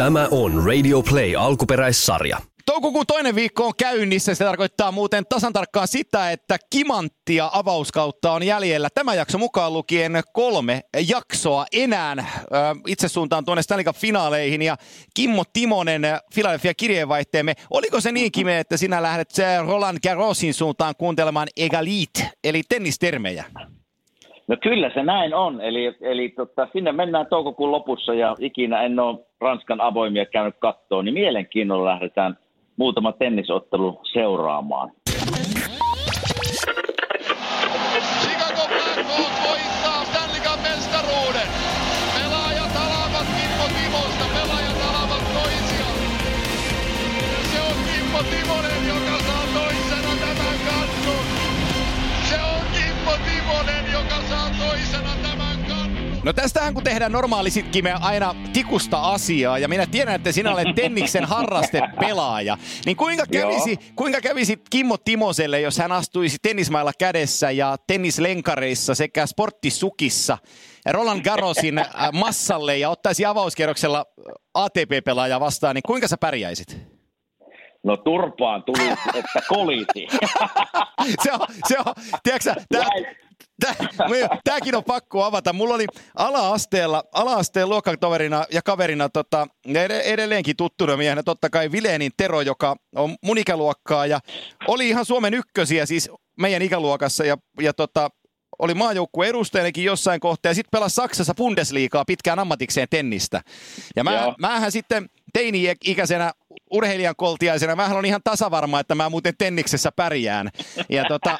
Tämä on Radio Play alkuperäissarja. Toukokuun toinen viikko on käynnissä. Se tarkoittaa muuten tasan tarkkaan sitä, että kimanttia avauskautta on jäljellä. Tämä jakso mukaan lukien kolme jaksoa enää. Itse suuntaan tuonne Stanley finaaleihin ja Kimmo Timonen, Philadelphia kirjeenvaihteemme. Oliko se niin, Kime, että sinä lähdet Roland Garrosin suuntaan kuuntelemaan Egalit, eli tennistermejä? No kyllä se näin on. Eli, eli tota, sinne mennään toukokuun lopussa ja ikinä en ole Ranskan avoimia käynyt kattoon, niin mielenkiinnolla lähdetään muutama tennisottelu seuraamaan. No tästähän kun tehdään normaalisitkin me aina tikusta asiaa, ja minä tiedän, että sinä olet Tenniksen harrastepelaaja, niin kuinka kävisi, kuinka kävisi Kimmo Timoselle, jos hän astuisi tennismailla kädessä ja tennislenkareissa sekä sporttisukissa Roland Garrosin äh, massalle ja ottaisi avauskierroksella ATP-pelaaja vastaan, niin kuinka sä pärjäisit? No turpaan tuli, että kolisi. se on, se on, tiedätkö tää, Tämäkin on pakko avata. Mulla oli ala-asteella, ala-asteen luokkatoverina ja kaverina tota, edelleenkin tuttuna miehenä totta kai Vileenin Tero, joka on mun ikäluokkaa ja oli ihan Suomen ykkösiä siis meidän ikäluokassa ja, ja tota, oli maajoukkueen edustajanekin jossain kohtaa ja sitten pelasi Saksassa Bundesliigaa pitkään ammatikseen tennistä. Ja mä, mähän sitten teini-ikäisenä urheilijan koltiaisena, mä on ihan tasavarma, että mä muuten tenniksessä pärjään. Ja tota,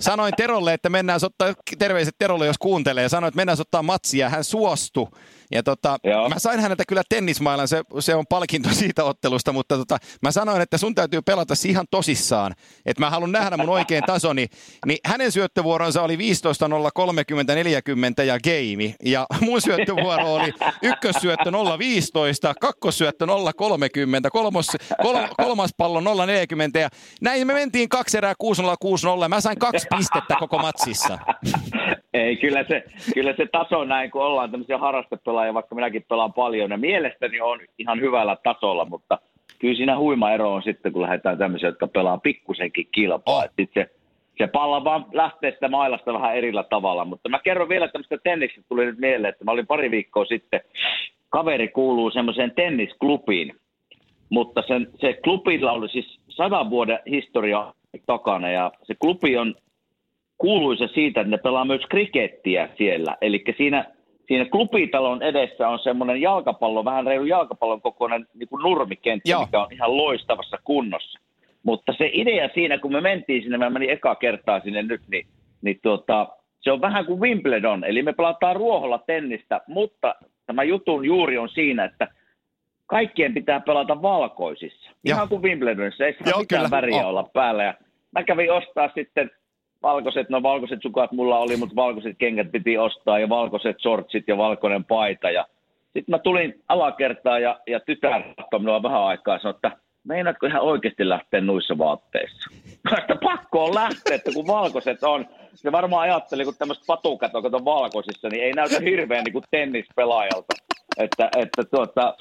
sanoin Terolle, että mennään ottaa, terveiset Terolle jos kuuntelee, sanoin, että mennään ottaa matsia, hän suostui. Ja tota, mä sain häneltä kyllä tennismailan, se, se on palkinto siitä ottelusta, mutta tota, mä sanoin, että sun täytyy pelata ihan tosissaan, että mä haluan nähdä mun oikein tasoni. Niin hänen syöttövuoronsa oli 15 0 30 40 ja game, ja mun syöttövuoro oli ykkössyöttö 015, kakkossyöttö 030, kolmos, kol, kolmas pallo 040, ja näin me mentiin kaksi erää 6-0, 6-0, ja mä sain kaksi pistettä koko matsissa. Ei, kyllä se, kyllä se taso näin, kun ollaan tämmöisiä harrastepelaajia, vaikka minäkin pelaan paljon, ja mielestäni on ihan hyvällä tasolla, mutta kyllä siinä huima ero on sitten, kun lähdetään tämmöisiä, jotka pelaa pikkusenkin kilpaa. Oh. Sitten se, se palla vaan lähtee sitä mailasta vähän erillä tavalla, mutta mä kerron vielä tämmöistä tenniksestä tuli nyt mieleen, että mä olin pari viikkoa sitten, kaveri kuuluu semmoiseen tennisklubiin, mutta sen, se klubilla oli siis sadan vuoden historia takana, ja se klubi on kuuluisa siitä, että ne pelaa myös krikettiä siellä. Eli siinä, siinä klubitalon edessä on semmoinen jalkapallo, vähän reilu jalkapallon kokoinen niin kuin nurmikenttä, Joo. mikä on ihan loistavassa kunnossa. Mutta se idea siinä, kun me mentiin sinne, mä menin eka kertaa sinne nyt, niin, niin tuota, se on vähän kuin Wimbledon, eli me pelataan ruoholla tennistä, mutta tämä jutun juuri on siinä, että kaikkien pitää pelata valkoisissa. Ihan Joo. kuin Wimbledonissa, ei saa mitään väriä oh. olla päällä. Ja mä kävin ostaa sitten valkoiset, no valkoiset sukat mulla oli, mutta valkoiset kengät piti ostaa ja valkoiset shortsit ja valkoinen paita. Ja sitten mä tulin alakertaan ja, ja tytär katsoi minua vähän aikaa ja sanoi, että meinaatko ihan oikeasti lähteä nuissa vaatteissa? Että pakko on lähteä, että kun valkoiset on. Se varmaan ajatteli, kun tämmöiset patukat on valkoisissa, niin ei näytä hirveän niin kuin tennispelaajalta. Että, että tuota,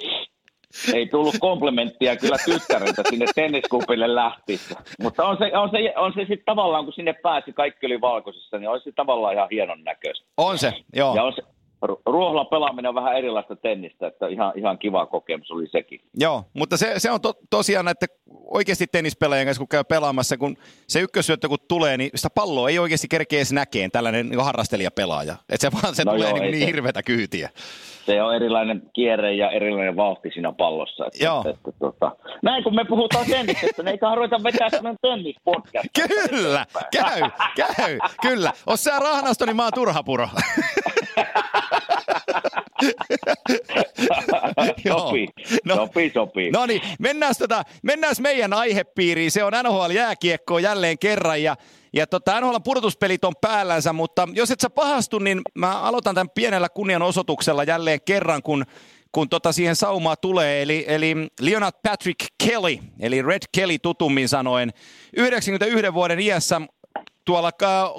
ei tullut komplementtia kyllä tyttäreltä sinne tenniskupille lähti. Mutta on se, on se, on se sitten tavallaan, kun sinne pääsi, kaikki oli valkoisissa, niin on se tavallaan ihan hienon näköistä. On se, joo. Ja on se, ruohla pelaaminen on vähän erilaista tennistä, että ihan, ihan kiva kokemus oli sekin. Joo, mutta se, se on to, tosiaan, että oikeasti tennispelaajien kanssa kun käy pelaamassa, kun se ykkösyöttö kun tulee, niin sitä palloa ei oikeasti kerkeä edes näkeen tällainen niin harrastelijapelaaja. Että se vaan se no tulee joo, niin, niin hirveätä kyytiä. Se on erilainen kierre ja erilainen vauhti siinä pallossa. Että, joo. Että, että, tota, näin kun me puhutaan tennisestä, niin eiköhän ruveta vetää sellainen tennispodcast. Kyllä, käy, käy, kyllä. Os sä rahnasto, niin mä oon turhapuro. sopii, no, sopii, sopii. No niin, mennään, tota, mennään meidän aihepiiriin. Se on NHL-jääkiekko jälleen kerran ja ja tota, NHL pudotuspelit on päällänsä, mutta jos et sä pahastu, niin mä aloitan tämän pienellä kunnianosoituksella jälleen kerran, kun kun tota siihen saumaa tulee, eli, eli Leonard Patrick Kelly, eli Red Kelly tutummin sanoen, 91 vuoden iässä tuolla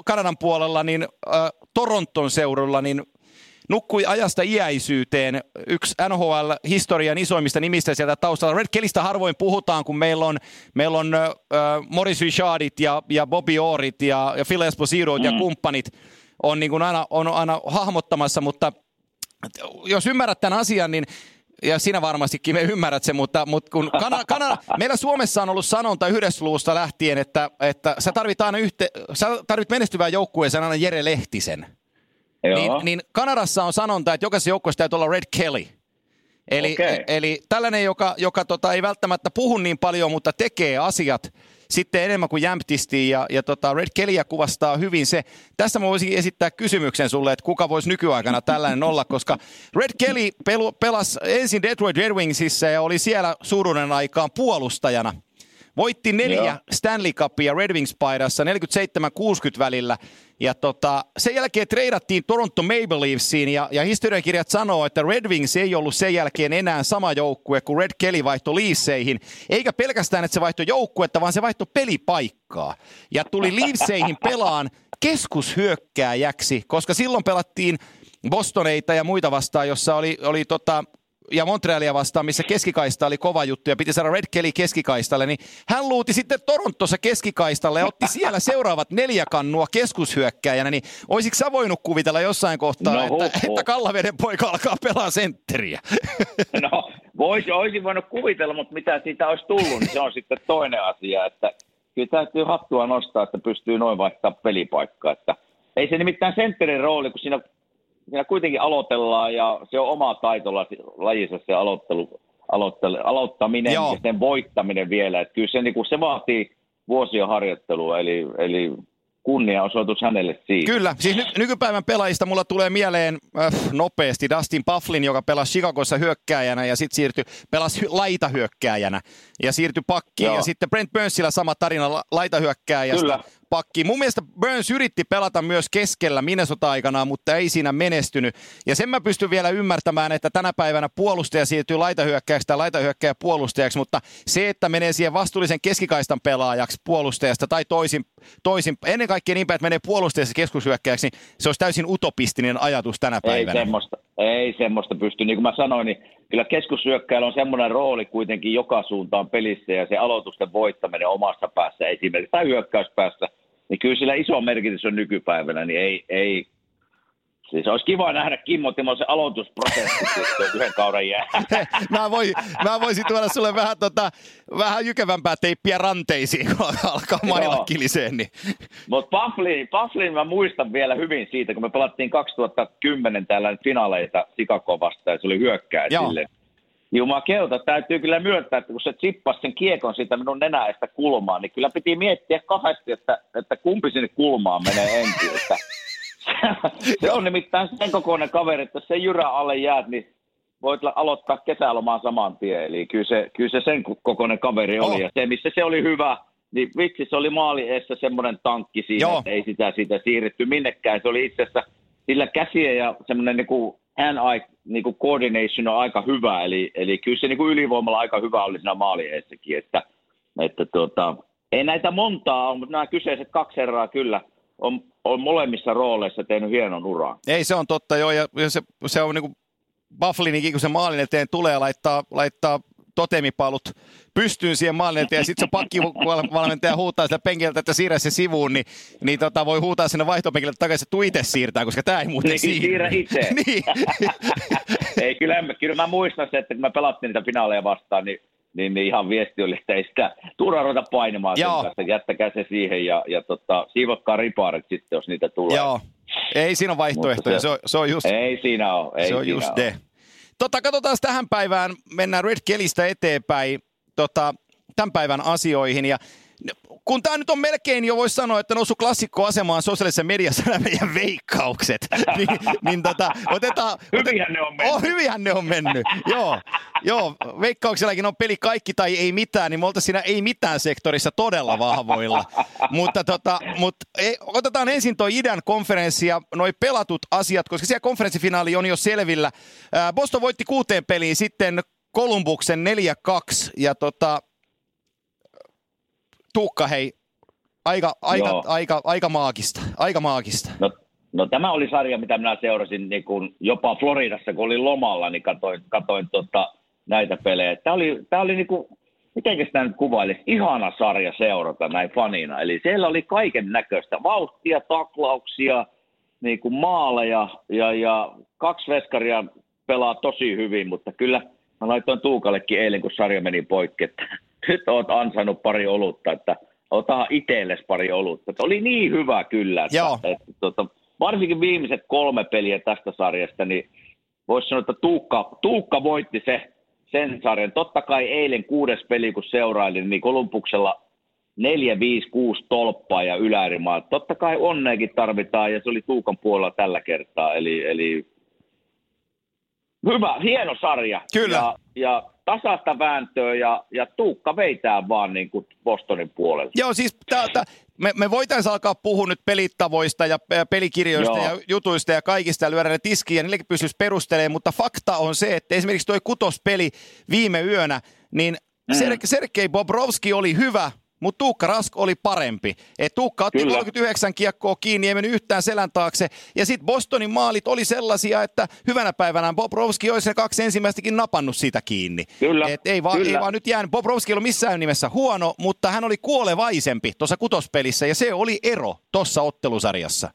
Kanadan puolella, niin äh, Toronton seudulla, niin nukkui ajasta iäisyyteen. Yksi NHL-historian isoimmista nimistä sieltä taustalla. Red Kellystä harvoin puhutaan, kun meillä on, meillä on äh, Morris Richardit ja, ja Bobby Orit ja, ja Phil Esposito mm. ja kumppanit on, niin kuin aina, on aina hahmottamassa, mutta jos ymmärrät tämän asian, niin ja sinä varmastikin me ymmärrät sen, mutta, mutta kun kana, kana, meillä Suomessa on ollut sanonta yhdessä luusta lähtien, että, että sä tarvit aina yhte, sä tarvit menestyvää joukkueeseen aina Jere Lehtisen. Niin, niin Kanadassa on sanonta, että jokaisessa joukkueessa täytyy olla Red Kelly. Eli, okay. eli tällainen, joka, joka tota, ei välttämättä puhu niin paljon, mutta tekee asiat sitten enemmän kuin jämptisti ja, ja tota Red Kellyä kuvastaa hyvin se. Tässä mä voisin esittää kysymyksen sulle, että kuka voisi nykyaikana tällainen olla, koska Red Kelly pelu, pelasi ensin Detroit Red Wingsissa ja oli siellä suuruuden aikaan puolustajana – Voitti neljä Joo. Stanley Cupia Red Wings-paidassa 47-60 välillä. Ja tota, sen jälkeen treidattiin Toronto Maple Leafsiin ja, ja historiankirjat sanoo, että Red Wings ei ollut sen jälkeen enää sama joukkue kuin Red Kelly vaihtoi Leafseihin. Eikä pelkästään, että se vaihtoi joukkuetta, vaan se vaihtoi pelipaikkaa. Ja tuli Leafseihin pelaan keskushyökkääjäksi, koska silloin pelattiin Bostoneita ja muita vastaan, jossa oli, oli tota, ja Montrealia vastaan, missä keskikaista oli kova juttu ja piti saada Red Kelly keskikaistalle, niin hän luuti sitten Torontossa keskikaistalle ja otti siellä seuraavat neljä kannua keskushyökkääjänä, niin olisitko sä voinut kuvitella jossain kohtaa, no, että, että Kallaveden poika alkaa pelaa sentteriä? No, voisi, olisin voinut kuvitella, mutta mitä siitä olisi tullut, niin se on sitten toinen asia, että kyllä täytyy hattua nostaa, että pystyy noin vaihtaa pelipaikkaa, että ei se nimittäin sentterin rooli, kun siinä siinä kuitenkin aloitellaan ja se on oma taito lajissa se aloittelu, aloittelu, aloittaminen Joo. ja sen voittaminen vielä. Että kyllä se, niin kuin, se vaatii vuosia harjoittelua, eli, eli kunniaosoitus hänelle siitä. Kyllä, siis ny- nykypäivän pelaajista mulla tulee mieleen äh, nopeasti Dustin Pufflin, joka pelasi Chicagossa hyökkääjänä ja sitten siirtyi, pelasi hy- laitahyökkääjänä ja siirtyi pakkiin. Joo. Ja sitten Brent Burnsilla sama tarina la- laitahyökkääjästä. Kyllä pakki. Mun mielestä Burns yritti pelata myös keskellä Minnesota-aikana, mutta ei siinä menestynyt. Ja sen mä pystyn vielä ymmärtämään, että tänä päivänä puolustaja siirtyy laitahyökkäjäksi tai laitahyökkäjä puolustajaksi, mutta se, että menee siihen vastuullisen keskikaistan pelaajaksi puolustajasta tai toisin, toisin ennen kaikkea niin päin, että menee puolustajassa keskushyökkäjäksi, niin se olisi täysin utopistinen ajatus tänä päivänä. Ei semmoista, ei semmoista pysty. Niin kuin mä sanoin, niin kyllä keskushyökkäillä on semmoinen rooli kuitenkin joka suuntaan pelissä ja se aloitusten voittaminen omassa päässä esimerkiksi tai hyökkäyspäässä – niin kyllä sillä iso merkitys on nykypäivänä, niin ei, ei Siis olisi kiva nähdä Kimmo Timosen aloitusprosessi yhden kauden jää. mä, voin, mä voisin tuoda sulle vähän, tota, vähän jykevämpää teippiä ranteisiin, kun alkaa mailla kiliseen. Niin. Mutta Pufflin, Pufflin mä muistan vielä hyvin siitä, kun me pelattiin 2010 täällä finaaleita Sikako vastaan, ja se oli hyökkää sille. Jumakeuta, täytyy kyllä myöntää, että kun se chippasi sen kiekon siitä minun nenäistä kulmaan, niin kyllä piti miettiä kahdesti, että, että kumpi sinne kulmaan menee ensin. Että se on nimittäin sen kokoinen kaveri, että se jyrä alle jäät, niin voit aloittaa kesälomaan saman tien. Eli kyllä se, kyllä se sen kokoinen kaveri oli. Oh. Ja se, missä se oli hyvä, niin vitsi, se oli maali eessä semmoinen tankki siinä, Joo. että ei sitä siitä siirretty minnekään. Se oli itse asiassa sillä käsien ja semmoinen niin kuin hand eye niin kuin coordination on aika hyvä, eli, eli kyllä se niin kuin ylivoimalla aika hyvä oli siinä maalieessäkin, että, että tuota, ei näitä montaa ole, mutta nämä kyseiset kaksi herraa kyllä on, on molemmissa rooleissa tehnyt hienon uran. Ei se on totta joo, ja se, se on niin kuin Bufflinikin, kun se maalin eteen tulee, laittaa, laittaa totemipallut pystyyn siihen maalin eteen, ja sitten se pakkivalmentaja huutaa sitä penkiltä, että siirrä se sivuun, niin, niin tota, voi huutaa sinne vaihtopenkille takaisin, että tuu itse siirtää, koska tämä ei muuten niin, siirrä. siirrä itse. niin. ei, kyllä, kyllä mä muistan se, että kun mä pelattiin niitä finaaleja vastaan, niin niin, niin ihan viesti oli, että ei sitä turha ruveta painamaan sen kanssa, jättäkää se siihen ja, ja tota, siivotkaa ripaarit sitten, jos niitä tulee. Joo, ei siinä ole vaihtoehtoja, se, se, on, se on just... Ei siinä ole, ei Se on just ole. Tota, katsotaan tähän päivään, mennään Red Kelistä eteenpäin tota, tämän päivän asioihin. Ja kun tämä nyt on melkein jo voisi sanoa, että noussut klassikkoasemaan sosiaalisessa mediassa nämä meidän veikkaukset, niin, niin tota, otetaan... Hyvihän ne on mennyt. Oh, hyvihän ne on mennyt, joo. Joo, veikkauksellakin on peli kaikki tai ei mitään, niin me oltaisiin siinä ei mitään sektorissa todella vahvoilla. mutta tota, mut, ei, otetaan ensin tuo idän konferenssi ja noi pelatut asiat, koska siellä konferenssifinaali on jo selvillä. Boston voitti kuuteen peliin, sitten Kolumbuksen 4-2 ja tota, Tuukka hei, aika, aika, aika, aika maagista, aika maagista. No, No tämä oli sarja, mitä minä seurasin niin kuin jopa Floridassa, kun olin lomalla, niin katoin, katoin tota, näitä pelejä. Tämä oli, tämä oli niin kuin, miten sitä nyt kuvailisi, ihana sarja seurata näin fanina. Eli siellä oli kaiken näköistä vauhtia, taklauksia, niin kuin maaleja ja, ja kaksi veskaria pelaa tosi hyvin, mutta kyllä mä laitoin Tuukallekin eilen, kun sarja meni poikki, että nyt oot ansainnut pari olutta, että ota itsellesi pari olutta. Että oli niin hyvä kyllä, että, Joo. että, että tota, varsinkin viimeiset kolme peliä tästä sarjasta, niin voisi sanoa, että Tuukka, Tuukka voitti se, sen sarjan. Totta kai eilen kuudes peli, kun seurailin, niin Kolumbuksella 4, 5, 6 tolppaa ja ylärimaa. Totta kai onneekin tarvitaan, ja se oli Tuukan puolella tällä kertaa. Eli, eli hyvä, hieno sarja. Kyllä. Ja, ja tasasta vääntöä, ja, ja Tuukka veitää vaan niin kuin Bostonin puolella. Joo, siis tää, tää, me, me voitaisiin alkaa puhua nyt pelitavoista ja ja pelikirjoista Joo. ja jutuista ja kaikista ja lyödä ne tiskiin ja niillekin pystyisi perustelemaan, mutta fakta on se, että esimerkiksi tuo kutospeli viime yönä, niin Mm. Ser- Sergei Bobrovski oli hyvä, mutta Tuukka Rask oli parempi. Et Tuukka otti Kyllä. 39 kiekkoa kiinni, ei mennyt yhtään selän taakse. Ja sitten Bostonin maalit oli sellaisia, että hyvänä päivänä Bobrovski olisi ne kaksi ensimmäistäkin napannut siitä kiinni. Kyllä, Et ei, vaan, kyllä. ei vaan nyt jäänyt. Bobrovski ei missään nimessä huono, mutta hän oli kuolevaisempi tuossa kutospelissä ja se oli ero tuossa ottelusarjassa.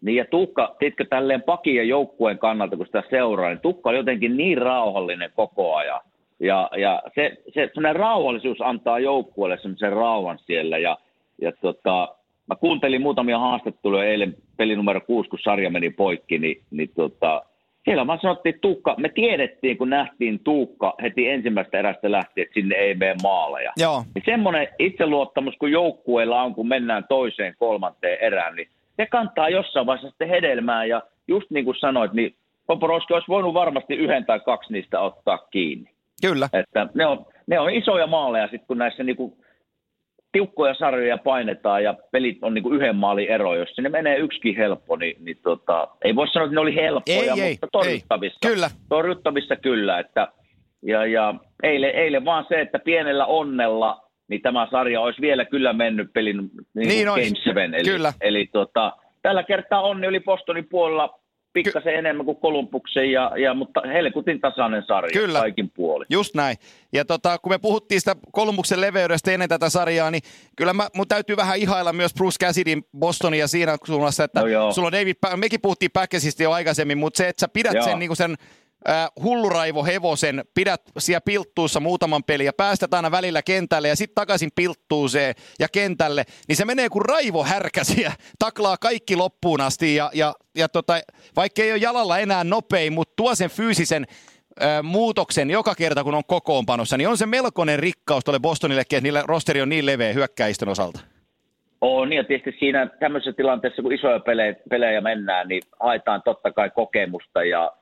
Niin ja Tuukka, tiedätkö, tälleen pakin ja joukkueen kannalta, kun sitä seuraa, niin Tuukka on jotenkin niin rauhallinen koko ajan. Ja, ja se, se semmoinen rauhallisuus antaa joukkueelle semmoisen rauhan siellä. Ja, ja tota, mä kuuntelin muutamia haastatteluja eilen peli numero 6, kun sarja meni poikki, niin, niin tota, siellä vaan sanottiin, Tuukka, me tiedettiin, kun nähtiin Tuukka heti ensimmäistä erästä lähtien, että sinne ei mene maaleja. Joo, Niin semmoinen itseluottamus, kun joukkueella on, kun mennään toiseen, kolmanteen erään, niin se kantaa jossain vaiheessa sitten hedelmää. Ja just niin kuin sanoit, niin Poporoski olisi voinut varmasti yhden tai kaksi niistä ottaa kiinni. Kyllä. Että ne, on, ne on isoja maaleja sitten, kun näissä niin kuin tiukkoja sarjoja painetaan ja pelit on niin kuin yhden maalin ero. Jos sinne menee yksikin helppo, niin, niin tota, ei voi sanoa, että ne oli helppoja, Ei, ei, mutta torjuttavissa. ei. Kyllä. Torjuttavissa kyllä. Että, ja, ja eilen, eilen vaan se, että pienellä onnella niin tämä sarja olisi vielä kyllä mennyt pelin niin, Niin. Game 7. Eli, Kyllä. eli tota, tällä kertaa onni oli Bostonin puolella pikkasen enemmän kuin Kolumbuksen, ja, ja, mutta helkutin tasainen sarja Kyllä. kaikin puolin. Just näin. Ja tota, kun me puhuttiin sitä Kolumbuksen leveydestä ennen tätä sarjaa, niin kyllä mä, mun täytyy vähän ihailla myös Bruce Cassidyn Bostonia siinä suunnassa, että No joo. sulla on David, mekin puhuttiin Päkkäsistä jo aikaisemmin, mutta se, että sä pidät Joo. sen, niin sen äh, hulluraivo hevosen, pidät siellä pilttuussa muutaman pelin ja päästät aina välillä kentälle ja sitten takaisin pilttuuseen ja kentälle, niin se menee kuin raivo härkäsiä, taklaa kaikki loppuun asti ja, ja, ja tota, vaikka ei ole jalalla enää nopein, mutta tuo sen fyysisen ö, muutoksen joka kerta, kun on kokoonpanossa, niin on se melkoinen rikkaus tuolle Bostonillekin, että niillä rosteri on niin leveä hyökkäistön osalta. On, niin ja tietysti siinä tämmöisessä tilanteessa, kun isoja pelejä, pelejä mennään, niin haetaan totta kai kokemusta ja,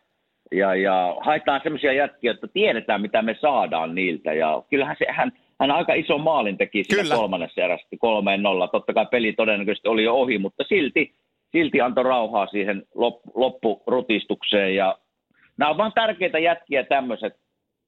ja, ja haetaan semmoisia jätkiä, että tiedetään, mitä me saadaan niiltä. Ja kyllähän se, hän, hän aika iso maalin teki siinä Kyllä. kolmannessa erässä, kolmeen nolla. Totta kai peli todennäköisesti oli jo ohi, mutta silti, silti antoi rauhaa siihen lop, loppurutistukseen. Ja nämä on vaan tärkeitä jätkiä tämmöiset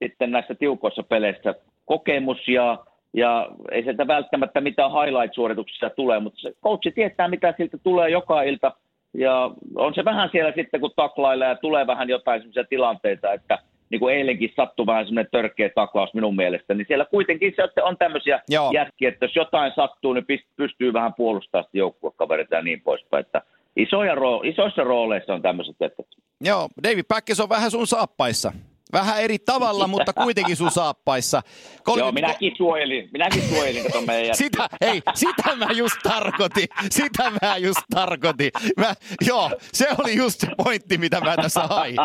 sitten näissä tiukoissa peleissä. Kokemus ja, ja ei sieltä välttämättä mitään highlight-suorituksia tule, mutta se coachi tietää, mitä siltä tulee joka ilta. Ja on se vähän siellä sitten, kun taklailla ja tulee vähän jotain sellaisia tilanteita, että niin kuin eilenkin sattui vähän semmoinen törkeä taklaus minun mielestä, niin siellä kuitenkin se on tämmöisiä Joo. jätkiä, että jos jotain sattuu, niin pystyy vähän puolustamaan joukkuekavereita ja niin poispäin. Että isoja roo- isoissa rooleissa on tämmöiset jätkät. Joo, David Päkkes on vähän sun saappaissa. Vähän eri tavalla, mutta kuitenkin sun saappaissa. Joo, minäkin suojelin, minäkin suojelin, kato meidän. Sitä, ei, sitä mä just tarkoitin. Sitä mä just tarkoitin. Mä, joo, se oli just se pointti, mitä mä tässä hain.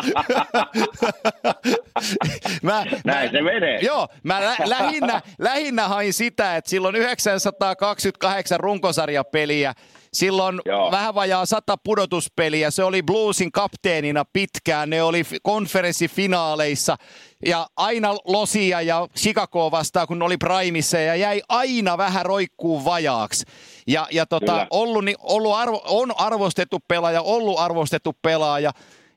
mä, Näin se menee. Joo, mä lä- lähinnä, lähinnä hain sitä, että silloin 928 runkosarjapeliä, silloin Joo. vähän vajaa 100 pudotuspeliä, se oli Bluesin kapteenina pitkään, ne oli fi- konferenssifinaaleissa ja aina Losia ja Chicago vastaan, kun ne oli Primissa ja jäi aina vähän roikkuun vajaaksi. Ja, ja tota, Kyllä. ollut, niin, ollut arvo, on arvostettu pelaaja, ollut arvostettu pelaaja,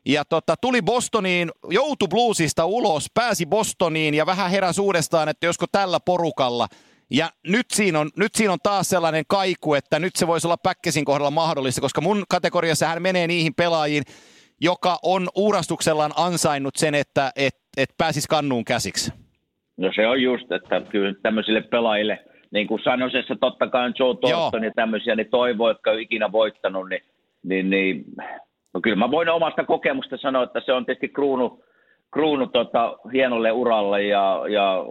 ja tota, tuli Bostoniin, joutui Bluesista ulos, pääsi Bostoniin ja vähän heräsi uudestaan, että josko tällä porukalla. Ja nyt siinä, on, nyt siinä on taas sellainen kaiku, että nyt se voisi olla Päkkesin kohdalla mahdollista, koska mun kategoriassa hän menee niihin pelaajiin, joka on uurastuksellaan ansainnut sen, että et, et pääsisi kannuun käsiksi. No se on just, että kyllä tämmöisille pelaajille, niin kuin Sanosessa totta kai Joe Thornton ja tämmöisiä, niin toivoo, jotka on ikinä voittanut, niin, niin, niin no kyllä mä voin omasta kokemusta sanoa, että se on tietysti kruunu, kruunu tota, hienolle uralle ja, ja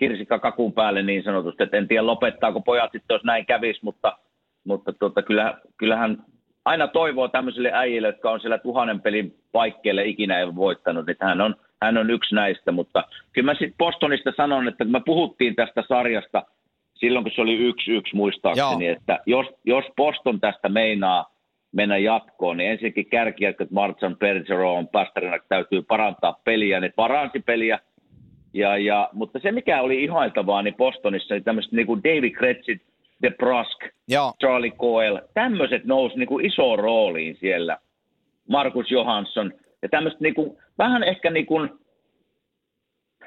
kirsikka kakun päälle niin sanotusti, että en tiedä lopettaako pojat sitten, jos näin kävisi, mutta, mutta tota, kyllähän, kyllähän aina toivoo tämmöisille äijille, jotka on siellä tuhannen pelin paikkeelle ikinä ei voittanut, että hän on, hän on yksi näistä, mutta kyllä mä sitten Bostonista sanon, että kun me puhuttiin tästä sarjasta silloin, kun se oli yksi yksi muistaakseni, Joo. että jos, jos Boston tästä meinaa mennä jatkoon, niin ensinnäkin kärkijätkät Martson, Bergeron, Pasternak täytyy parantaa peliä, ne paransi peliä, ja, ja, mutta se, mikä oli ihailtavaa niin Bostonissa, niin tämmöiset niin kuin David Kretsit, The Brusk, Joo. Charlie Coyle, tämmöiset nousi niin kuin isoon rooliin siellä. Markus Johansson ja tämmöiset niin kuin, vähän ehkä niin kuin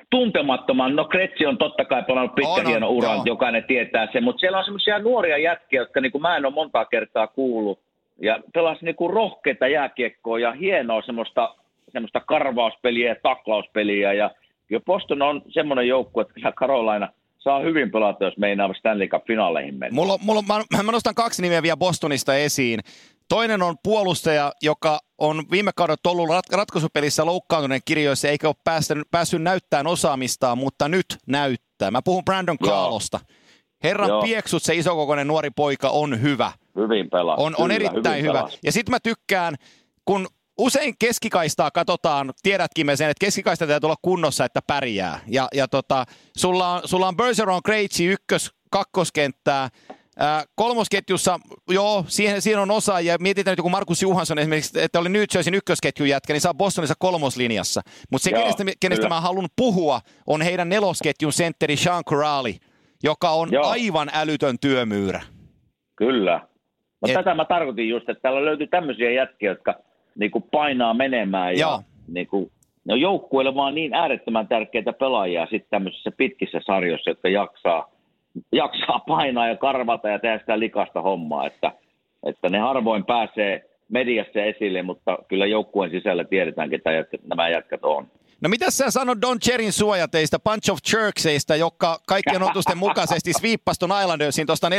tuntemattoman, no Kretsi on totta kai pelannut pitkä on, hieno uran, joo. jokainen tietää sen, mutta siellä on semmoisia nuoria jätkiä, jotka niin kuin mä en ole monta kertaa kuullut, ja pelasi niin kuin rohkeita jääkiekkoa ja hienoa semmoista, semmoista karvauspeliä ja taklauspeliä, ja jo Boston on semmoinen joukkue, että kyllä Carolina – saa hyvin pelata, jos meinaa Stanley Cup-finaaleihin mennä. Mulla, mulla, mä, mä nostan kaksi nimeä vielä Bostonista esiin. Toinen on puolustaja, joka on viime kaudella ollut rat- ratkaisupelissä loukkaantuneen kirjoissa eikä ole päässyt, päässyt näyttämään osaamistaan, mutta nyt näyttää. Mä puhun Brandon Carlosta. Herran Joo. pieksut, se isokokoinen nuori poika on hyvä. Hyvin pelaa. On, on erittäin hyvä. Pelas. Ja sitten mä tykkään, kun usein keskikaistaa katsotaan, tiedätkin me sen, että keskikaista täytyy olla kunnossa, että pärjää. Ja, ja tota, sulla on, sulla on Bergeron, Krejci, ykkös, kakkoskenttää, Ää, kolmosketjussa, joo, siihen, siihen on osa, ja mietitään nyt joku Markus Juhansson esimerkiksi, että oli New Jerseyn ykkösketjun jätkä, niin saa Bostonissa kolmoslinjassa. Mutta se, joo, kenestä, kenestä mä haluan puhua, on heidän nelosketjun sentteri Sean Corrali, joka on joo. aivan älytön työmyyrä. Kyllä. Mutta Et... tätä mä tarkoitin just, että täällä löytyy tämmöisiä jätkiä, jotka niin kuin painaa menemään. Ja niin kuin, ne on joukkueille vaan niin äärettömän tärkeitä pelaajia sitten tämmöisissä pitkissä sarjoissa, jotka jaksaa, jaksaa painaa ja karvata ja tehdä sitä likasta hommaa. Että, että ne harvoin pääsee mediassa esille, mutta kyllä joukkueen sisällä tiedetään, ketä nämä jätkät on. No mitä sä sanot Don Cherin suojateista, Punch of Jerkseistä, joka kaikkien otusten mukaisesti sviippasi ton Islandersin tuosta 4-0.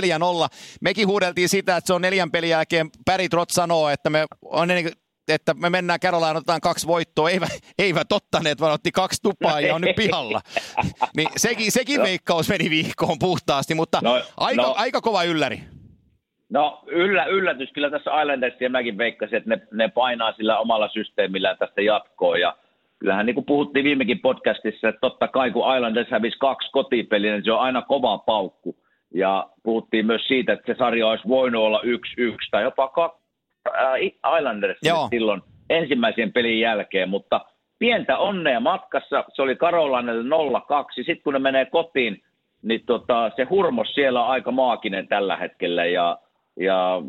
Mekin huudeltiin sitä, että se on neljän pelin jälkeen. Päri Trot sanoo, että me on että me mennään Caroline, otetaan kaksi voittoa, eivät, eivät ottaneet, vaan otti kaksi tupaa ja on nyt pihalla. niin sekin, sekin no. veikkaus meni viikkoon puhtaasti, mutta no, aika, no. aika kova ylläri. No yllä, yllätys kyllä tässä Islandersia mäkin veikkasin, että ne, ne painaa sillä omalla systeemillään tästä jatkoa ja kyllähän niin kuin puhuttiin viimekin podcastissa, että totta kai kun Islanders hävisi kaksi kotipeliä, niin se on aina kova paukku. Ja puhuttiin myös siitä, että se sarja olisi voinut olla yksi yksi tai jopa äh, Islanders silloin ensimmäisen pelin jälkeen, mutta pientä onnea matkassa. Se oli Karolanelle 0-2. Sitten kun ne menee kotiin, niin tota, se hurmos siellä on aika maakinen tällä hetkellä. Ja, ja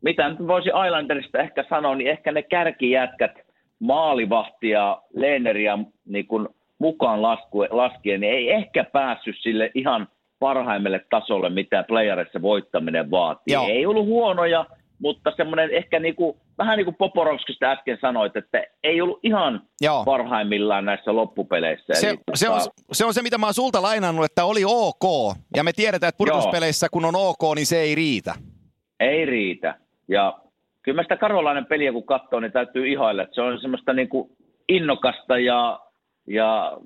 mitä nyt voisi Islanderista ehkä sanoa, niin ehkä ne kärkijätkät, maalivahti ja Leeneria niin kun mukaan laskue, laskien, niin ei ehkä päässyt sille ihan parhaimmille tasolle, mitä playerissa voittaminen vaatii. Joo. Ei ollut huonoja, mutta semmoinen ehkä niinku, vähän niin kuin Poporovskista äsken sanoit, että ei ollut ihan Joo. parhaimmillaan näissä loppupeleissä. Se, Eli, se, tota... on, se on se, mitä mä oon sulta lainannut, että oli ok, ja me tiedetään, että purkuspeleissä kun on ok, niin se ei riitä. Ei riitä, ja kyllä mä sitä karolainen peliä kun katsoo, niin täytyy ihailla, että se on semmoista niinku innokasta ja, ja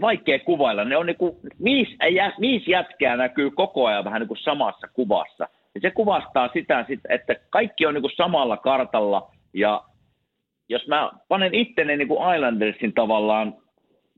vaikea kuvailla. Ne on niinku, viisi, viisi jätkää näkyy koko ajan vähän niin kuin samassa kuvassa – niin se kuvastaa sitä, että kaikki on niin kuin samalla kartalla ja jos mä panen itteni niin kuin Islandersin tavallaan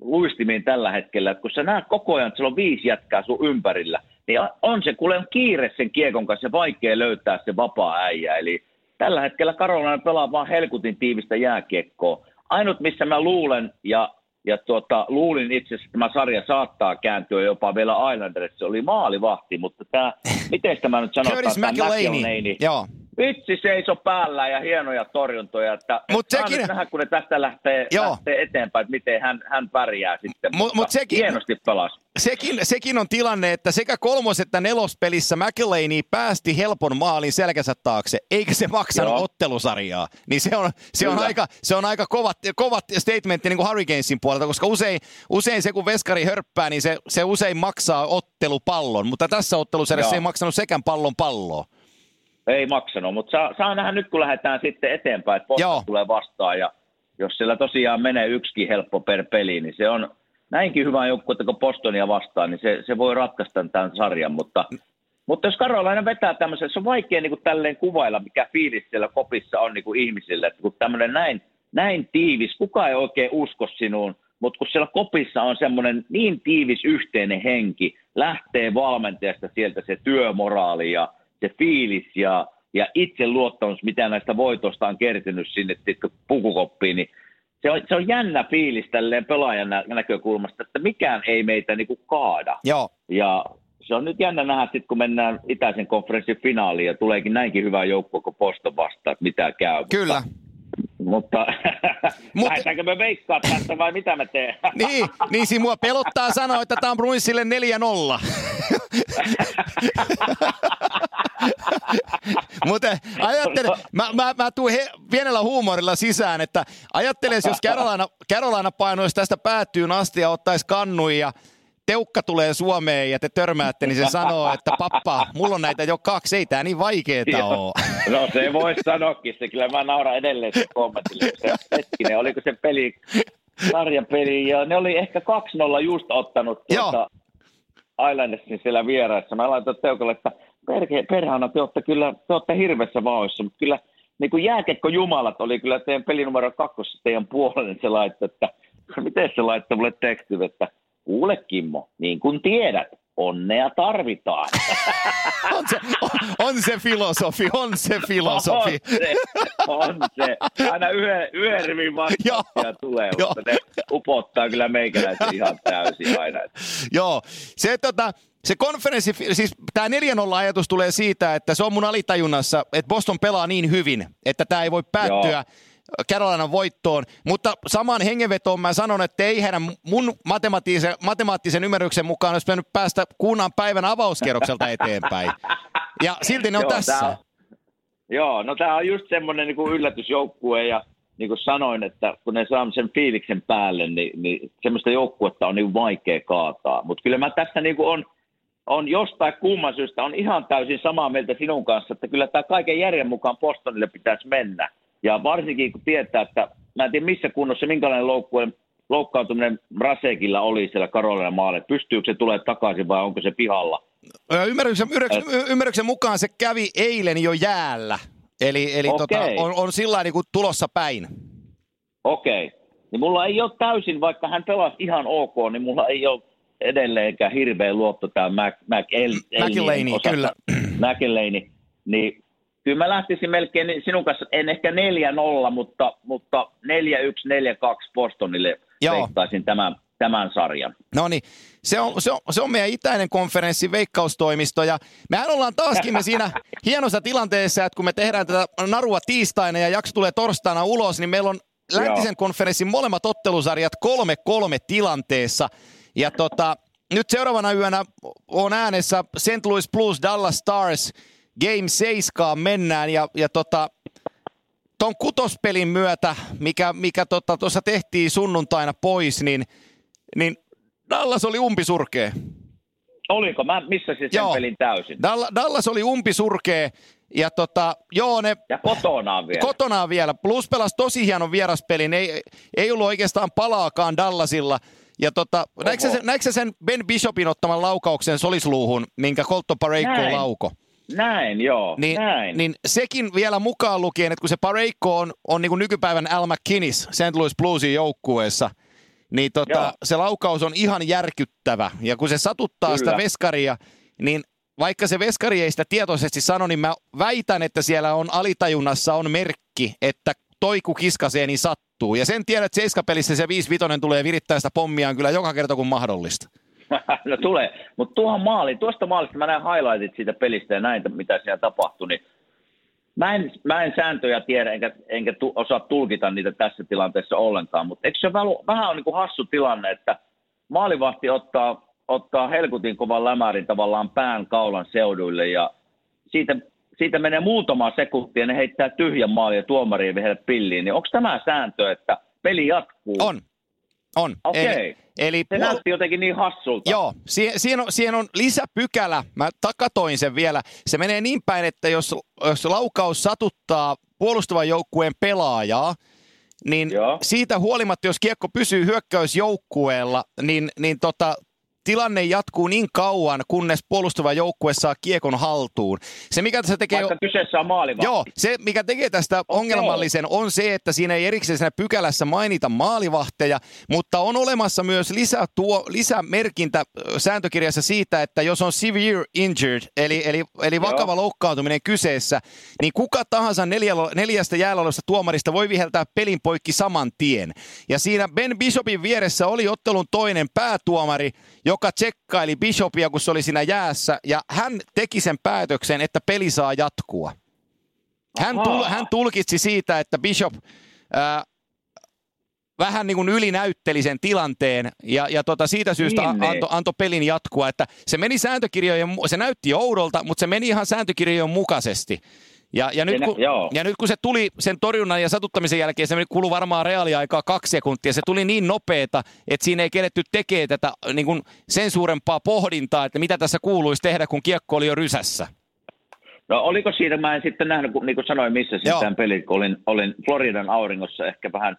luistimiin tällä hetkellä, että kun sä näet koko ajan, että siellä on viisi jätkää sun ympärillä, niin on se kuule kiire sen kiekon kanssa vaikea löytää se vapaa äijä. Eli tällä hetkellä Karolainen pelaa vaan helkutin tiivistä jääkiekkoa. Ainut, missä mä luulen, ja ja tuota, luulin itse asiassa, että tämä sarja saattaa kääntyä jopa vielä Islanders. Se oli maalivahti, mutta tämä, miten tämä nyt sanotaan, Curtis tämä McElhaney. Joo. Vitsi seiso päällä ja hienoja torjuntoja. Että, Mut sekin- nyt nähdä, kun ne tästä lähtee, Joo. lähtee eteenpäin, että miten hän, hän pärjää sitten. Mut- mut sekin- Hienosti pelasi. Sekin, sekin on tilanne, että sekä kolmos- että nelospelissä McElhaney päästi helpon maalin selkänsä taakse, eikä se maksanut Joo. ottelusarjaa. Niin se on, se on, Kyllä. aika, se on aika kovat, kovat statementti niin kuin Hurricanesin puolelta, koska usein, usein se kun veskari hörppää, niin se, se usein maksaa ottelupallon, mutta tässä ottelusarjassa Joo. ei maksanut sekään pallon palloa. Ei maksanut, mutta saa, saa nähdä nyt, kun lähdetään sitten eteenpäin, että Joo. Tulee vastaan. Ja jos siellä tosiaan menee yksikin helppo per peli, niin se on näinkin hyvä joukku, että kun Bostonia vastaan, niin se, se voi ratkaista tämän sarjan. Mutta, mutta jos Karolainen vetää tämmöisen, se on vaikea niin kuin tälleen kuvailla, mikä fiilis siellä kopissa on niin kuin ihmisille. Että kun tämmöinen näin, näin tiivis, kukaan ei oikein usko sinuun, mutta kun siellä kopissa on semmoinen niin tiivis yhteinen henki, lähtee valmentajasta sieltä se työmoraali ja se fiilis ja, ja itseluottamus, mitä näistä voitoista on kertynyt sinne pukukoppiin, niin se on, se on jännä fiilis tälleen pelaajan nä- näkökulmasta, että mikään ei meitä niinku kaada. Joo, Ja se on nyt jännä nähdä sitten, kun mennään itäisen konferenssin finaaliin ja tuleekin näinkin hyvä joukko kuin Poston vastaan, että mitä käy. kyllä. Mutta Mut- lähdetäänkö me veikkaa tästä vai mitä me teemme? Niin, niin siinä mua pelottaa sanoa, että tämä on Bruinsille 4-0. Mutta ajattele, mä, mä, mä tuun he, pienellä huumorilla sisään, että ajatteles, jos Carolina, Carolina painoisi tästä päättyyn asti ja ottaisi kannui ja Teukka tulee Suomeen ja te törmäätte, niin se sanoo, että pappa, mulla on näitä jo kaksi, ei tää niin vaikeeta ole. No se voisi sanoakin, se kyllä mä nauran edelleen se kommentille. Se, hetkinen, oliko se peli, sarjapeli, ja ne oli ehkä 2-0 just ottanut tuota Islandersin siellä vieraissa. Mä laitoin Teukalle, että perhe, perhana te olette kyllä, te olette hirveässä vaoissa, mutta kyllä niin kuin jääkekko jumalat oli kyllä teidän pelinumero kakkosessa teidän puolelle, se laittoi, että miten se laittoi mulle tekstin, että kuule Kimmo, niin kuin tiedät, onnea tarvitaan. On se, on, on se filosofi, on se filosofi. On se, on se. Aina yhden, yhden rivin vastauksia tulee, Joo. mutta ne upottaa kyllä meikäläisen ihan täysin aina. Joo, se, tota, se konferenssi, siis tämä 4-0 ajatus tulee siitä, että se on mun alitajunnassa, että Boston pelaa niin hyvin, että tämä ei voi päättyä Joo. Carolinan voittoon, mutta samaan hengenvetoon mä sanon, että ei heidän mun matemaattisen, matemaattisen ymmärryksen mukaan olisi pitänyt päästä kuunnan päivän avauskierrokselta eteenpäin. Ja silti ne on Joo, tässä. tää on- Joo, no tämä on just semmoinen niin yllätysjoukkue ja niin kuin sanoin, että kun ne saa sen fiiliksen päälle, niin, niin semmoista joukkuetta on niin vaikea kaataa. Mutta kyllä mä tässä niin kuin on, on jostain kumman syystä on ihan täysin samaa mieltä sinun kanssa, että kyllä tämä kaiken järjen mukaan Bostonille pitäisi mennä. Ja varsinkin kun tietää, että mä en tiedä missä kunnossa, minkälainen loukkue, loukkaantuminen Rasekilla oli siellä Karolinan maalle. Pystyykö se tulee takaisin vai onko se pihalla? Ymmärryksen, ymmärryksen, ymmärryksen mukaan se kävi eilen jo jäällä. Eli, eli tota, Okei. on, on sillä niin kuin tulossa päin. Okei. Niin mulla ei ole täysin, vaikka hän pelasi ihan ok, niin mulla ei ole edelleenkään hirveä luotto tämä Mac, Mac El, osasta- kyllä. McElhaney. Niin kyllä mä lähtisin melkein sinun kanssa, en ehkä 4-0, mutta, mutta 4-1, 4-2 Bostonille Joo. veikkaisin tämän, tämän sarjan. No niin, se on, se, on, se on meidän itäinen konferenssi veikkaustoimisto ja mehän ollaan taaskin me siinä hienossa tilanteessa, että kun me tehdään tätä narua tiistaina ja jakso tulee torstaina ulos, niin meillä on läntisen Joo. konferenssin molemmat ottelusarjat 3-3 tilanteessa. Ja tota, nyt seuraavana yönä on äänessä St. Louis Blues Dallas Stars Game 7 mennään ja, ja tota, ton kutospelin myötä, mikä, mikä tota, tuossa tehtiin sunnuntaina pois, niin, niin Dallas oli umpisurkea. Oliko? Mä missasin sen Joo. pelin täysin. Dall- Dallas oli umpisurkea ja tota, joo ne Ja kotonaan vielä. kotonaan vielä. Plus pelasi tosi hienon vieraspelin, ei, ei ollut oikeastaan palaakaan Dallasilla. Ja tota, näetkö sen, sen Ben Bishopin ottaman laukauksen solisluuhun, minkä Colton Näin. lauko? Näin, joo. Niin, näin. niin sekin vielä mukaan lukien, että kun se Parayko on, on niin kuin nykypäivän Al McKinnis St. Louis Bluesin joukkueessa, niin tota, Joo. se laukaus on ihan järkyttävä. Ja kun se satuttaa Kyllä. sitä veskaria, niin vaikka se veskari ei sitä tietoisesti sano, niin mä väitän, että siellä on alitajunnassa on merkki, että toi kun kiskasee, niin sattuu. Ja sen tiedät, että seiskapelissä se 5 vitonen tulee virittää sitä pommiaan kyllä joka kerta kun mahdollista. no tulee. Mutta tuohon maali, tuosta maalista mä näin highlightit siitä pelistä ja näin, mitä siellä tapahtui, niin mä en, mä en sääntöjä tiedä, enkä, enkä tu, osaa tulkita niitä tässä tilanteessa ollenkaan, mutta eikö se vähän, vähän on niin kuin hassu tilanne, että maalivahti ottaa, ottaa helkutin kovan lämärin tavallaan pään kaulan seuduille ja siitä, siitä menee muutama sekunti ja ne heittää tyhjän maalin ja tuomariin vielä pilliin, niin onko tämä sääntö, että peli jatkuu? On. On. Okei. Eli, eli Se näytti jotenkin niin hassulta. Joo, siihen, siihen, on, siihen on lisäpykälä. Mä takatoin sen vielä. Se menee niin päin, että jos, jos laukaus satuttaa puolustavan joukkueen pelaajaa, niin Joo. siitä huolimatta, jos kiekko pysyy hyökkäysjoukkueella, niin, niin tota, tilanne jatkuu niin kauan, kunnes puolustava joukkue saa kiekon haltuun. Se, mikä tässä tekee... Vaikka kyseessä on maalivahti. Joo, se mikä tekee tästä ongelmallisen on se, että siinä ei erikseen siinä pykälässä mainita maalivahteja, mutta on olemassa myös lisä tuo, lisämerkintä sääntökirjassa siitä, että jos on severe injured, eli, eli, eli vakava Joo. loukkaantuminen kyseessä, niin kuka tahansa neljä, neljästä jäällä olevasta tuomarista voi viheltää pelin poikki saman tien. Ja siinä Ben Bishopin vieressä oli ottelun toinen päätuomari, joka tsekkaili Bishopia, kun se oli siinä jäässä, ja hän teki sen päätöksen, että peli saa jatkua. Hän, tul, hän tulkitsi siitä, että Bishop ää, vähän niin kuin ylinäytteli sen tilanteen ja, ja tota siitä syystä Niin, niin. antoi anto pelin jatkua. Että se meni sääntökirjojen, se näytti oudolta, mutta se meni ihan sääntökirjojen mukaisesti. Ja, ja, nyt kun, joo. ja nyt kun se tuli sen torjunnan ja satuttamisen jälkeen, se kului varmaan reaaliaikaa kaksi sekuntia. Se tuli niin nopeeta, että siinä ei keretty tekemään tätä niin kuin sen suurempaa pohdintaa, että mitä tässä kuuluisi tehdä, kun kiekko oli jo rysässä. No oliko siitä, mä en sitten nähnyt, kun, niin kuin sanoin, missä sitten tämän pelin, kun olin, olin Floridan auringossa ehkä vähän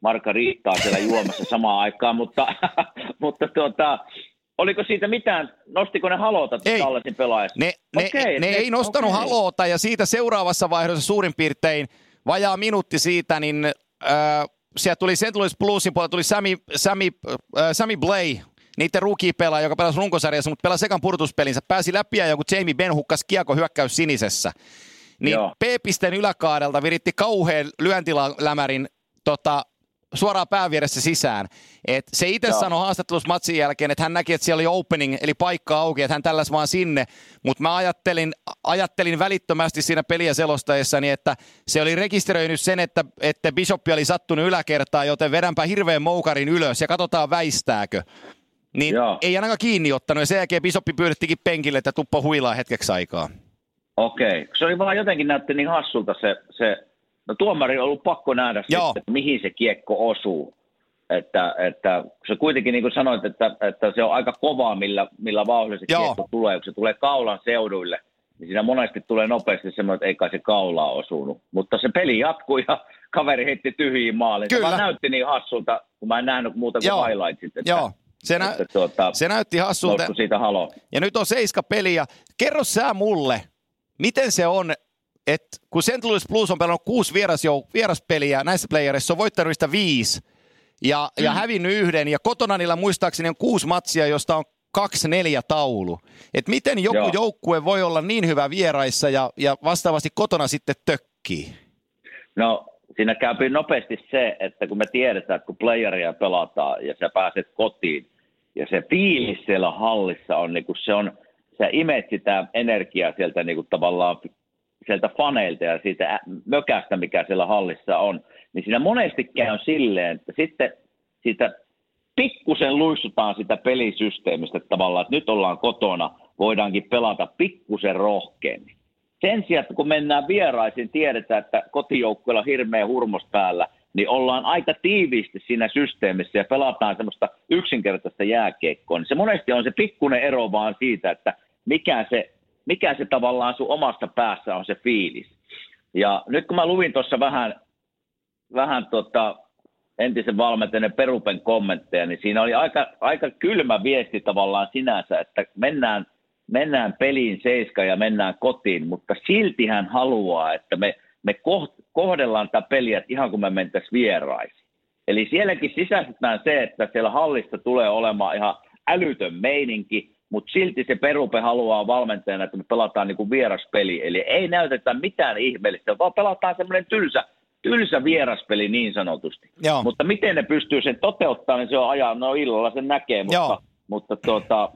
margariittaa siellä juomassa samaan aikaan, mutta, mutta tuota, oliko siitä mitään, nostiko ne halota Ei. Dallasin pelaajasta? Ne, ne, Okei, ne ne- ei nostanut okei. haloota ja siitä seuraavassa vaiheessa suurin piirtein vajaa minuutti siitä, niin äh, sieltä tuli St. Louis Bluesin puolella tuli Sammy, Sammy, äh, Sammy Blay, niiden rookie-pelaaja, joka pelasi runkosarjassa, mutta pelasi sekan purtuspelinsä, pääsi läpi ja joku Jamie Benn hukkas kiekko hyökkäys sinisessä. Niin Joo. P-pisteen yläkaadelta viritti kauhean lyöntilämärin tota, suoraan pään vieressä sisään. Et se itse Joo. sanoi haastattelussa matsin jälkeen, että hän näki, että siellä oli opening, eli paikka auki, että hän tälläs vaan sinne. Mutta mä ajattelin, ajattelin välittömästi siinä peliä selostaessani, että se oli rekisteröinyt sen, että, että Bishop oli sattunut yläkertaan, joten vedänpä hirveän moukarin ylös ja katsotaan väistääkö. Niin Joo. ei ainakaan kiinni ottanut ja sen jälkeen Bishoppi pyydettikin penkille, että tuppa huilaa hetkeksi aikaa. Okei, se oli vaan jotenkin näytti niin hassulta se, se no tuomari on ollut pakko nähdä Joo. sitten, että mihin se kiekko osuu. Että, että se kuitenkin niin kuin sanoit, että, että se on aika kovaa, millä, millä vauhdilla se Joo. kiekko tulee. Kun se tulee kaulan seuduille, niin siinä monesti tulee nopeasti semmoinen, että ei kai se kaulaa osunut. Mutta se peli jatkui ja kaveri heitti tyhjiin maaliin. Se Kyllä. vaan näytti niin hassulta, kun mä en nähnyt muuta kuin Joo. highlightsit. Että, Joo, se, nä- että tuota, se näytti hassulta. siitä halo. Ja nyt on seiska peliä. Kerro sä mulle, miten se on, että kun St. Louis Blues on pelannut kuusi vierasjou- vieraspeliä näissä playereissa, on voittanut niistä viisi ja, ja hävinnyt yhden. Ja kotona niillä muistaakseni on kuusi matsia, josta on kaksi neljä taulu. Et miten joku Joo. joukkue voi olla niin hyvä vieraissa ja, ja vastaavasti kotona sitten tökkii? No siinä käypi nopeasti se, että kun me tiedetään, että kun playeria pelataan ja sä pääset kotiin ja se fiilis siellä hallissa on, niin kuin se on, sä imet sitä energiaa sieltä niin kuin tavallaan sieltä faneilta ja siitä mökästä, mikä siellä hallissa on, niin siinä monesti käy silleen, että sitten siitä pikkusen luistutaan sitä pelisysteemistä että tavallaan, että nyt ollaan kotona, voidaankin pelata pikkusen rohkeammin. Sen sijaan, että kun mennään vieraisiin, tiedetään, että kotijoukkueella on hirveä hurmos päällä, niin ollaan aika tiiviisti siinä systeemissä ja pelataan semmoista yksinkertaista jääkiekkoa. Niin se monesti on se pikkuinen ero vaan siitä, että mikä se, mikä se tavallaan sun omasta päässä on se fiilis. Ja nyt kun mä luvin tuossa vähän, vähän tota, entisen valmentajan Perupen kommentteja, niin siinä oli aika, aika kylmä viesti tavallaan sinänsä, että mennään, mennään peliin seiska ja mennään kotiin, mutta silti hän haluaa, että me, me kohdellaan tätä peliä ihan kuin me mentäisiin vieraisiin. Eli sielläkin sisäistetään se, että siellä hallista tulee olemaan ihan älytön meininki, mutta silti se Perupe haluaa valmentajana, että me pelataan niin kuin vieraspeli. Eli ei näytetä mitään ihmeellistä, vaan pelataan semmoinen tylsä, tylsä vieraspeli niin sanotusti. Joo. Mutta miten ne pystyy sen toteuttamaan, niin se on ajan, no illalla sen näkee, mutta, Joo. mutta tuota,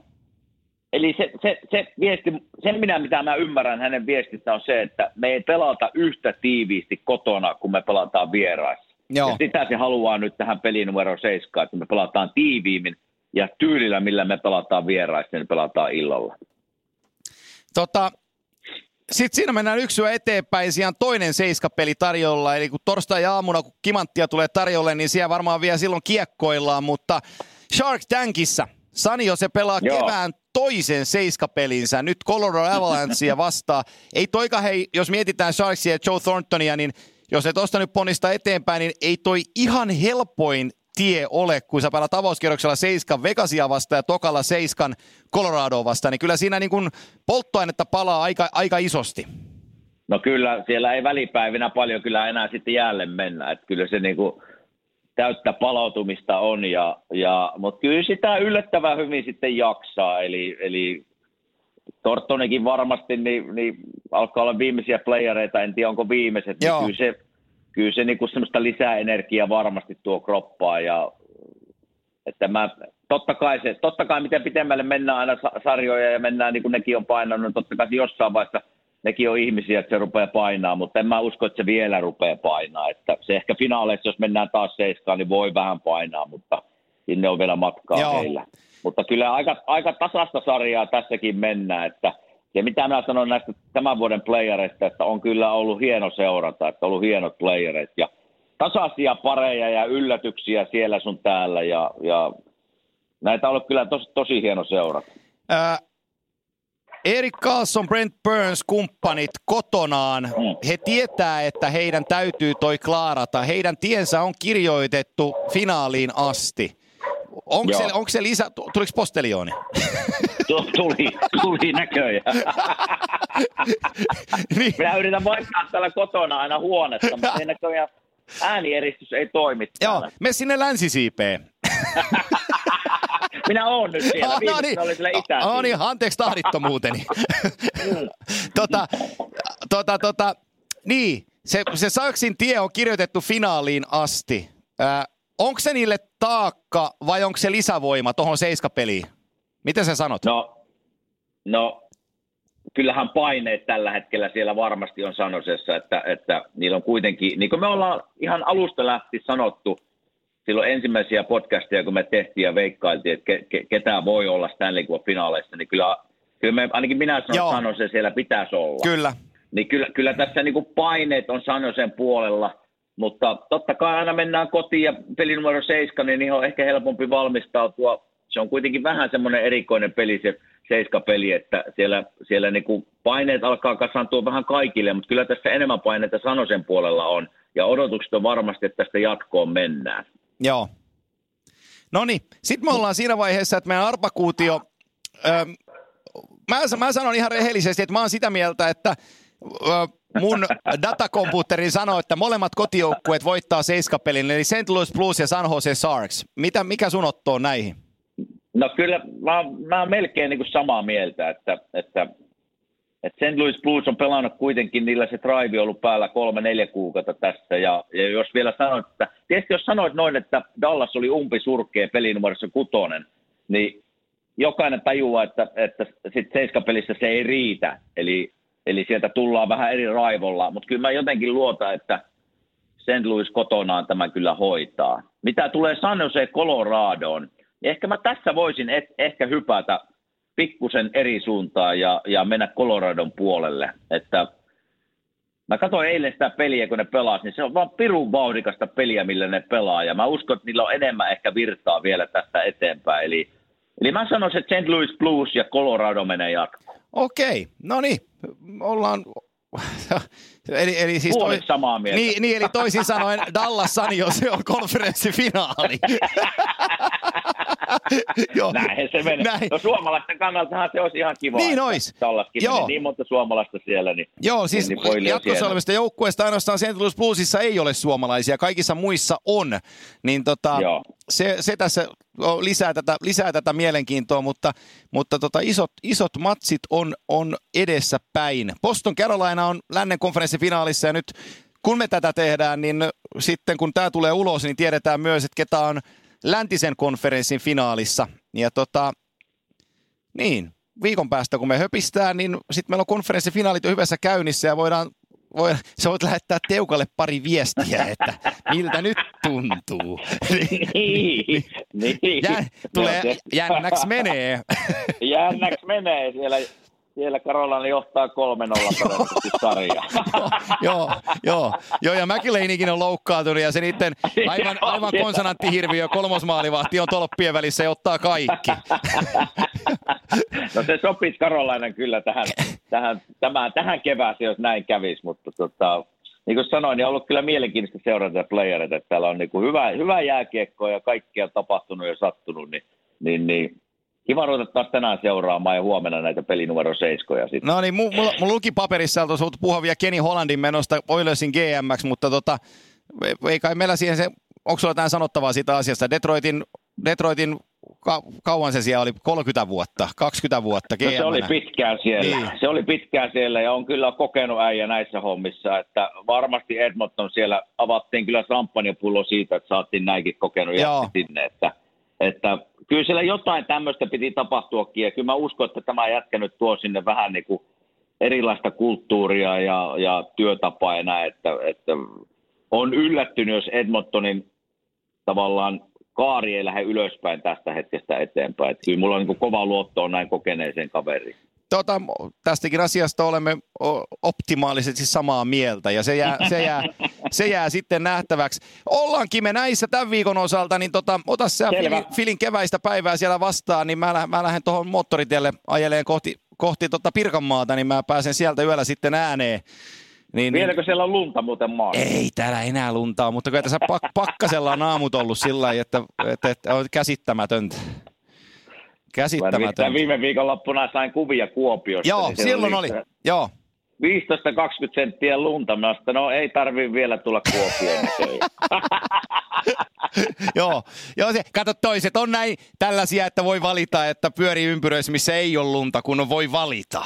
eli se, se, se viesti, sen minä, mitä mä ymmärrän hänen viestistä on se, että me ei pelata yhtä tiiviisti kotona, kun me pelataan vieraissa. Joo. Ja sitä se haluaa nyt tähän pelinumero 7, että me pelataan tiiviimmin ja tyylillä, millä me pelataan vieraissa, niin pelataan illalla. Tota, sitten siinä mennään yksi yö eteenpäin, siellä on toinen seiskapeli tarjolla, eli kun torstai-aamuna, kun kimanttia tulee tarjolle, niin siellä varmaan vielä silloin kiekkoillaan, mutta Shark Tankissa Sani se pelaa Joo. kevään toisen seiskapelinsä, nyt Colorado Avalancea vastaan. Ei toika hei, jos mietitään Sharksia ja Joe Thorntonia, niin jos et tosta nyt ponnistaa eteenpäin, niin ei toi ihan helpoin tie ole, kun sä pelaat avauskierroksella seiskan Vegasia vastaan ja tokalla seiskan Coloradoa vastaan, niin kyllä siinä niin kun polttoainetta palaa aika, aika isosti. No kyllä, siellä ei välipäivinä paljon kyllä enää sitten jäälle mennä, että kyllä se niinku täyttä palautumista on, ja, ja, mutta kyllä sitä yllättävän hyvin sitten jaksaa, eli, eli Torttonekin varmasti niin, niin alkaa olla viimeisiä playereita, en tiedä onko viimeiset, Joo. niin kyllä se, kyllä se niin semmoista lisää energiaa varmasti tuo kroppaa ja että mä, totta kai, se, totta kai miten pitemmälle mennään aina sa- sarjoja ja mennään niin kuin nekin on painanut, niin totta kai jossain vaiheessa nekin on ihmisiä, että se rupeaa painaa, mutta en mä usko, että se vielä rupeaa painaa. Että se ehkä finaaleissa, jos mennään taas seiskaan, niin voi vähän painaa, mutta sinne on vielä matkaa Joo. heillä. Mutta kyllä aika, aika tasasta sarjaa tässäkin mennään, että ja mitä mä sanon näistä tämän vuoden playereista, että on kyllä ollut hieno seurata, että on ollut hienot playerit ja tasaisia pareja ja yllätyksiä siellä sun täällä ja, ja näitä on ollut kyllä tosi, tosi hieno seurata. Ää, Erik Carlson, Brent Burns, kumppanit kotonaan, he tietää, että heidän täytyy toi klaarata. Heidän tiensä on kirjoitettu finaaliin asti. Onko Joo. se, onko se lisä, tuliko postelioni? Tu- Tuli, tuli näköjään. niin, Minä yritän vaihtaa täällä kotona aina huonetta, mutta ei näköjään äänieristys ei toimi joo, täällä. me sinne länsisiipeen. Minä oon nyt siellä. Ah, no Viimeksi oli siellä itä. no niin, anteeksi tahdittomuuteni. tota, tota, tota, niin, se, se Saksin tie on kirjoitettu finaaliin asti. Äh, onko se niille taakka vai onko se lisävoima tuohon seiskapeliin? Miten sä sanot? No, no, kyllähän paineet tällä hetkellä siellä varmasti on Sanosessa, että, että niillä on kuitenkin, niin kuin me ollaan ihan alusta lähti sanottu, silloin ensimmäisiä podcasteja, kun me tehtiin ja veikkailtiin, että ke, ke, ketään voi olla Stanley Cup-finaaleissa, niin kyllä, kyllä me, ainakin minä sanon, Joo. että Sanose siellä pitäisi olla. Kyllä. Niin kyllä, kyllä tässä niin kuin paineet on Sanosen puolella, mutta totta kai aina mennään kotiin ja peli numero 7, niin on ehkä helpompi valmistautua. Se on kuitenkin vähän semmoinen erikoinen peli se seiskapeli, että siellä, siellä niin kuin paineet alkaa kasaantua vähän kaikille, mutta kyllä tässä enemmän paineita Sanosen puolella on. Ja odotukset on varmasti, että tästä jatkoon mennään. Joo. No niin, sitten me ollaan siinä vaiheessa, että meidän arpakuutio, ö, mä, mä sanon ihan rehellisesti, että mä oon sitä mieltä, että ö, mun datakomputteri sanoo, että molemmat kotijoukkueet voittaa seiskapelin, eli St. Louis Blues ja San Jose Sharks. Mitä, mikä sun otto on näihin? No kyllä, mä, mä oon melkein niin kuin samaa mieltä, että, että, että St. Louis Blues on pelannut kuitenkin, niillä se drive on ollut päällä kolme-neljä kuukautta tässä, ja, ja jos vielä sanoit, että, tietysti jos sanoit noin, että Dallas oli umpisurkea pelinumerossa kutonen, niin jokainen tajuaa, että, että sit seiskapelissä se ei riitä, eli, eli sieltä tullaan vähän eri raivolla, mutta kyllä mä jotenkin luotan, että St. Louis kotonaan tämän kyllä hoitaa. Mitä tulee San Jose Coloradoon, ehkä mä tässä voisin et, ehkä hypätä pikkusen eri suuntaan ja, ja mennä Coloradon puolelle. Että mä katsoin eilen sitä peliä, kun ne pelas, niin se on vaan pirun vauhdikasta peliä, millä ne pelaa. Ja mä uskon, että niillä on enemmän ehkä virtaa vielä tästä eteenpäin. Eli, eli mä sanoisin, että St. Louis Blues ja Colorado menee jatkoon. Okei, no niin, ollaan... eli, eli siis Puolet samaa mieltä. Niin, niin, eli toisin sanoen Dallas Sun Jose on konferenssifinaali. Joo. Näin se menee. Näin. No suomalaisten kannaltahan se olisi ihan kiva. Niin että ois. Dallaskin Joo. niin monta suomalaista siellä. Niin, Joo, siis niin voi jatkossa olevista joukkueista ainoastaan St. Louis Bluesissa ei ole suomalaisia, kaikissa muissa on. Niin tota, Joo. Se, se tässä lisää tätä, lisää tätä mielenkiintoa, mutta, mutta tota, isot, isot matsit on, on edessä päin. Boston Carolina on lännen konferenssifinaalissa ja nyt kun me tätä tehdään, niin sitten kun tämä tulee ulos, niin tiedetään myös, että ketä on läntisen konferenssin finaalissa. Ja tota, niin, viikon päästä, kun me höpistään, niin sitten meillä on konferenssifinaalit jo hyvässä käynnissä ja voidaan voi, sä voit lähettää Teukalle pari viestiä, että miltä nyt tuntuu. niin, niin. Jä, tulee, jännäksi menee. jännäksi menee siellä siellä Karolani johtaa 3-0 todennäköisesti sarjaa. joo, joo, joo, ja Mäkileinikin on loukkaantunut ja se niiden aivan, aivan konsonanttihirviö kolmosmaalivahti on tolppien välissä ja ottaa kaikki. no se sopisi Karolainen kyllä tähän, tähän, tämän, tähän kevääseen, jos näin kävisi, mutta tota, niin kuin sanoin, niin on ollut kyllä mielenkiintoista seurata playereita, että täällä on niin kuin hyvä, hyvä jääkiekko ja kaikkea tapahtunut ja sattunut, niin, niin, niin kiva ruveta taas tänään seuraamaan ja huomenna näitä pelinumero seiskoja sitten. No niin, mulla, mulla luki paperissa, että olisi puhua vielä Kenny Hollandin menosta Oilersin GMX, mutta tota, ei kai meillä siihen se, onko sulla jotain sanottavaa siitä asiasta? Detroitin, Detroitin ka, kauan se siellä oli, 30 vuotta, 20 vuotta no, se oli pitkään siellä, niin. se oli pitkään siellä ja on kyllä kokenut äijä näissä hommissa, että varmasti Edmonton siellä avattiin kyllä champagnepullo siitä, että saatiin näinkin kokenut sinne, että, että kyllä siellä jotain tämmöistä piti tapahtuakin ja kyllä mä uskon, että tämä jätkä nyt tuo sinne vähän niin kuin erilaista kulttuuria ja, ja työtapaa ja näin, että, että on yllättynyt, jos Edmontonin tavallaan kaari ei lähde ylöspäin tästä hetkestä eteenpäin. Että kyllä mulla on niin kova luotto on näin kokeneeseen kaveriin tota, tästäkin asiasta olemme optimaalisesti samaa mieltä ja se jää, se jää, se jää sitten nähtäväksi. Ollaankin me näissä tämän viikon osalta, niin tota, ota sä filin, filin keväistä päivää siellä vastaan, niin mä, mä lähden tuohon moottoritielle ajeleen kohti, kohti tota Pirkanmaata, niin mä pääsen sieltä yöllä sitten ääneen. Niin, Vieläkö siellä on lunta muuten maassa? Ei täällä enää luntaa, mutta kyllä tässä pak- pakkasella on aamut ollut sillä lailla, että, että, että on käsittämätöntä. Käsittämätön. Viime viikonloppuna sain kuvia Kuopiosta. Joo, niin silloin oli. oli. Joo. 15-20 senttiä lunta. Mä sanoin, no ei tarvi vielä tulla Kuopioon Joo, joo se, kato toiset on näin tällaisia, että voi valita, että pyörii ympyröissä, missä ei ole lunta, kun voi valita.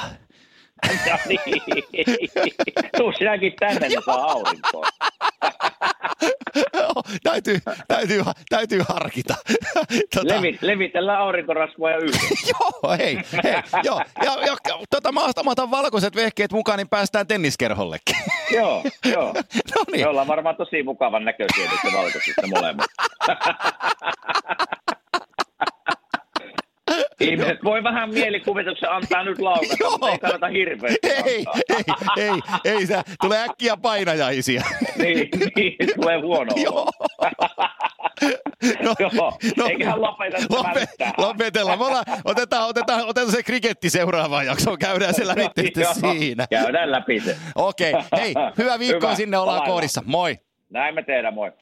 Niin. Tuu sinäkin tänne, niin saa aurinkoa. täytyy, täytyy, täytyy harkita. Tota... Levi, levitellään aurinkorasvoja yhdessä. joo, hei, hei, joo. Ja, ja tota, mä, mä otan valkoiset vehkeet mukaan, niin päästään tenniskerhollekin. joo, joo. no niin. Me ollaan varmaan tosi mukavan näköisiä valkoisista molemmat. Ihmiset voi vähän mielikuvituksen antaa nyt laukata, mutta ei kannata hirveästi ei, ei, ei, ei, se tulee äkkiä painajaisia. niin, niin, tulee huono Joo. No, Joo, no, eiköhän lopeta lope, Lopetellaan. Me ollaan, otetaan, otetaan, otetaan se kriketti seuraavaan jaksoon. Käydään se läpi siinä. Käydään läpi se. Okei. Okay. Hei, hyvä viikko hyvä. sinne. Ollaan koodissa. Moi. Näin me tehdään. Moi.